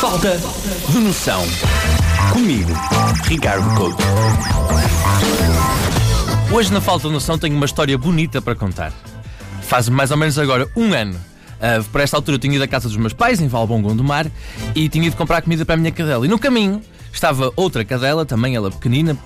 Falta de noção. Comigo, Ricardo Couto. Hoje, na Falta de Noção, tenho uma história bonita para contar. Faz mais ou menos agora um ano. Uh, para esta altura, eu tinha ido à casa dos meus pais, em Valbom do Mar, e tinha ido comprar comida para a minha cadela. E no caminho estava outra cadela, também ela pequenina,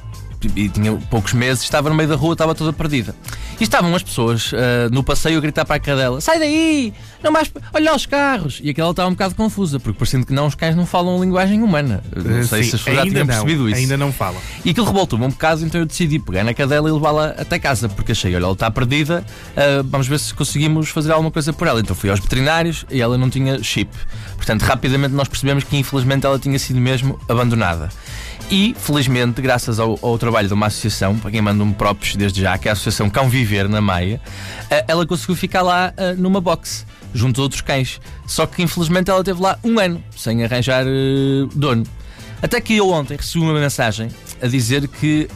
e tinha poucos meses, estava no meio da rua, estava toda perdida. E estavam as pessoas uh, no passeio a gritar para a cadela: sai daí! Não mais, olha os carros! E aquela estava um bocado confusa, porque parecendo que não, os cães não falam linguagem humana. Não sei Sim, se as pessoas já tinham não, percebido isso. Ainda não falam. E aquilo revoltou-me um bocado, então eu decidi pegar na cadela e levá-la até casa, porque achei, olha, ela está perdida, uh, vamos ver se conseguimos fazer alguma coisa por ela. Então fui aos veterinários e ela não tinha chip. Portanto, rapidamente nós percebemos que infelizmente ela tinha sido mesmo abandonada. E, felizmente, graças ao, ao trabalho de uma associação, para quem manda um próprios desde já, que é a Associação Cão Viver na Maia, uh, ela conseguiu ficar lá uh, numa box, junto a outros cães. Só que, infelizmente, ela teve lá um ano, sem arranjar uh, dono. Até que eu ontem recebi uma mensagem a dizer que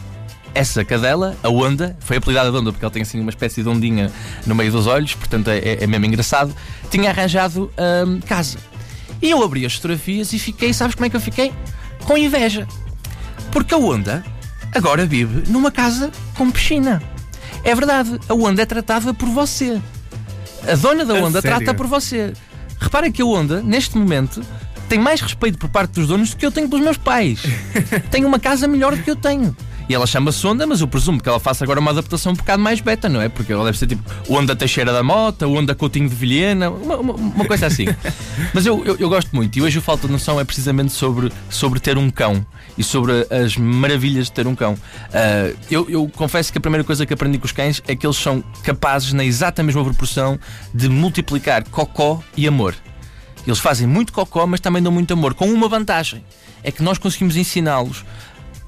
essa cadela, a Onda, foi apelidada de Onda porque ela tem assim uma espécie de ondinha no meio dos olhos, portanto é, é mesmo engraçado, tinha arranjado hum, casa. E eu abri as fotografias e fiquei, sabes como é que eu fiquei? Com inveja. Porque a Onda agora vive numa casa com piscina. É verdade, a Onda é tratada por você. A dona da Onda trata por você. Repara que a Onda, neste momento, tem mais respeito por parte dos donos do que eu tenho pelos meus pais. tem uma casa melhor do que eu tenho. E ela chama-se Onda, mas eu presumo que ela faça agora uma adaptação um bocado mais beta, não é? Porque ela deve ser tipo Onda Teixeira da Mota, Onda Coutinho de Vilhena, uma, uma- uma coisa assim. mas eu, eu, eu gosto muito e hoje o Falta de Noção é precisamente sobre, sobre ter um cão e sobre as maravilhas de ter um cão. Ah, eu, eu confesso que a primeira coisa que aprendi com os cães é que eles são capazes, na exata mesma proporção, de multiplicar cocó e amor. Eles fazem muito cocó, mas também dão muito amor, com uma vantagem: é que nós conseguimos ensiná-los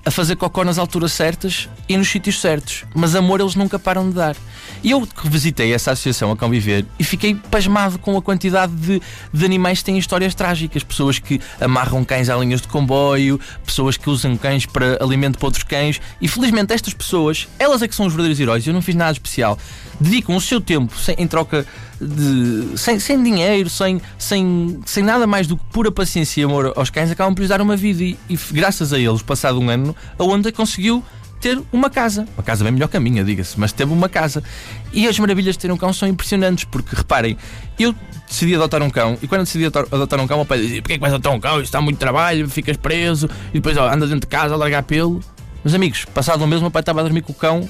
a fazer cocó nas alturas certas e nos sítios certos, mas amor eles nunca param de dar. E eu visitei essa associação a Conviver e fiquei pasmado com a quantidade de, de animais que têm histórias trágicas. Pessoas que amarram cães a linhas de comboio, pessoas que usam cães para alimento para outros cães. E felizmente estas pessoas, elas é que são os verdadeiros heróis. Eu não fiz nada especial. Dedicam o seu tempo sem- em troca de. sem, sem dinheiro, sem, sem, sem nada mais do que pura paciência e amor aos cães, acabam por lhes dar uma vida. E, e graças a eles, passado um ano, a Onda conseguiu ter uma casa. Uma casa bem melhor que a minha, diga-se, mas teve uma casa. E as maravilhas de ter um cão são impressionantes, porque reparem, eu decidi adotar um cão, e quando decidi adotar, um cão, o pai dizia: Porquê é que vais adotar um cão? Isto dá muito trabalho, ficas preso, e depois ó, andas dentro de casa a largar pelo. Meus amigos, passado um mês, o meu pai estava a dormir com o cão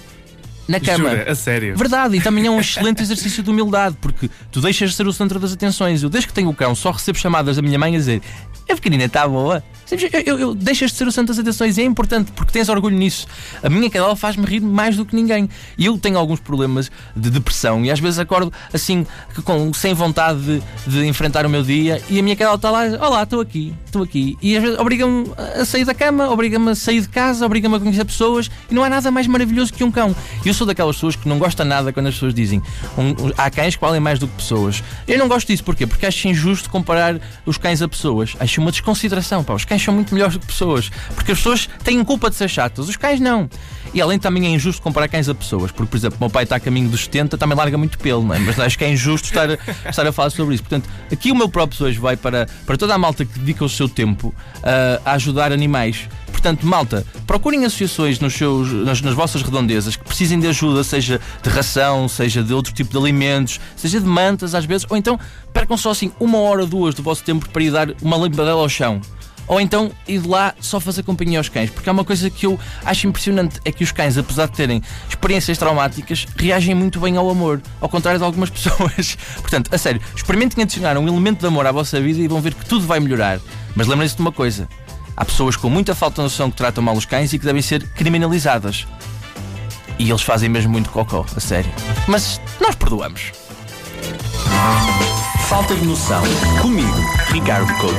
na cama. Jura, a sério. Verdade, e também é um excelente exercício de humildade, porque tu deixas de ser o centro das atenções. Eu, desde que tenho o cão, só recebo chamadas da minha mãe a dizer: A pequenina está boa. Eu, eu, eu- deixas de ser o centro das atenções e é importante porque tens orgulho nisso. A minha cadela faz-me rir mais do que ninguém. E eu tenho alguns problemas de depressão e às vezes acordo assim, com, sem vontade de, de enfrentar o meu dia e a minha cadela está lá Olá, estou aqui, estou aqui. E às vezes obriga-me a sair da cama, obriga-me a sair de casa, obriga-me a conhecer pessoas e não há nada mais maravilhoso que um cão. E eu sou daquelas pessoas que não gosta nada quando as pessoas dizem um, um- há cães que valem mais do que pessoas. Eu não gosto disso, porquê? Porque acho injusto comparar os cães a pessoas. Acho uma desconsideração. Pá. Os cães são muito melhores do que pessoas. Porque as pessoas têm culpa de ser chatas, os cães não. E além também é injusto comparar cães a pessoas. Porque, por exemplo, o meu pai está a caminho dos 70, também larga muito pelo, não é? Mas acho que é injusto estar, estar a falar sobre isso. Portanto, aqui o meu próprio hoje vai para, para toda a malta que dedica o seu tempo ah, a ajudar animais. Portanto, malta, procurem associações nos seus, nas, nas vossas redondezas que precisem de ajuda, seja de ração, seja de outro tipo de alimentos, seja de mantas às vezes, ou então percam só assim uma hora, duas do vosso tempo para ir dar uma limpadela ao chão. Ou então ir lá só fazer companhia aos cães, porque há uma coisa que eu acho impressionante: é que os cães, apesar de terem experiências traumáticas, reagem muito bem ao amor, ao contrário de algumas pessoas. Portanto, a sério, experimentem adicionar um elemento de amor à vossa vida e vão ver que tudo vai melhorar. Mas lembrem-se de uma coisa: há pessoas com muita falta de noção que tratam mal os cães e que devem ser criminalizadas. E eles fazem mesmo muito cocó, a sério. Mas nós perdoamos. Falta de noção. Comigo, Ricardo Couto.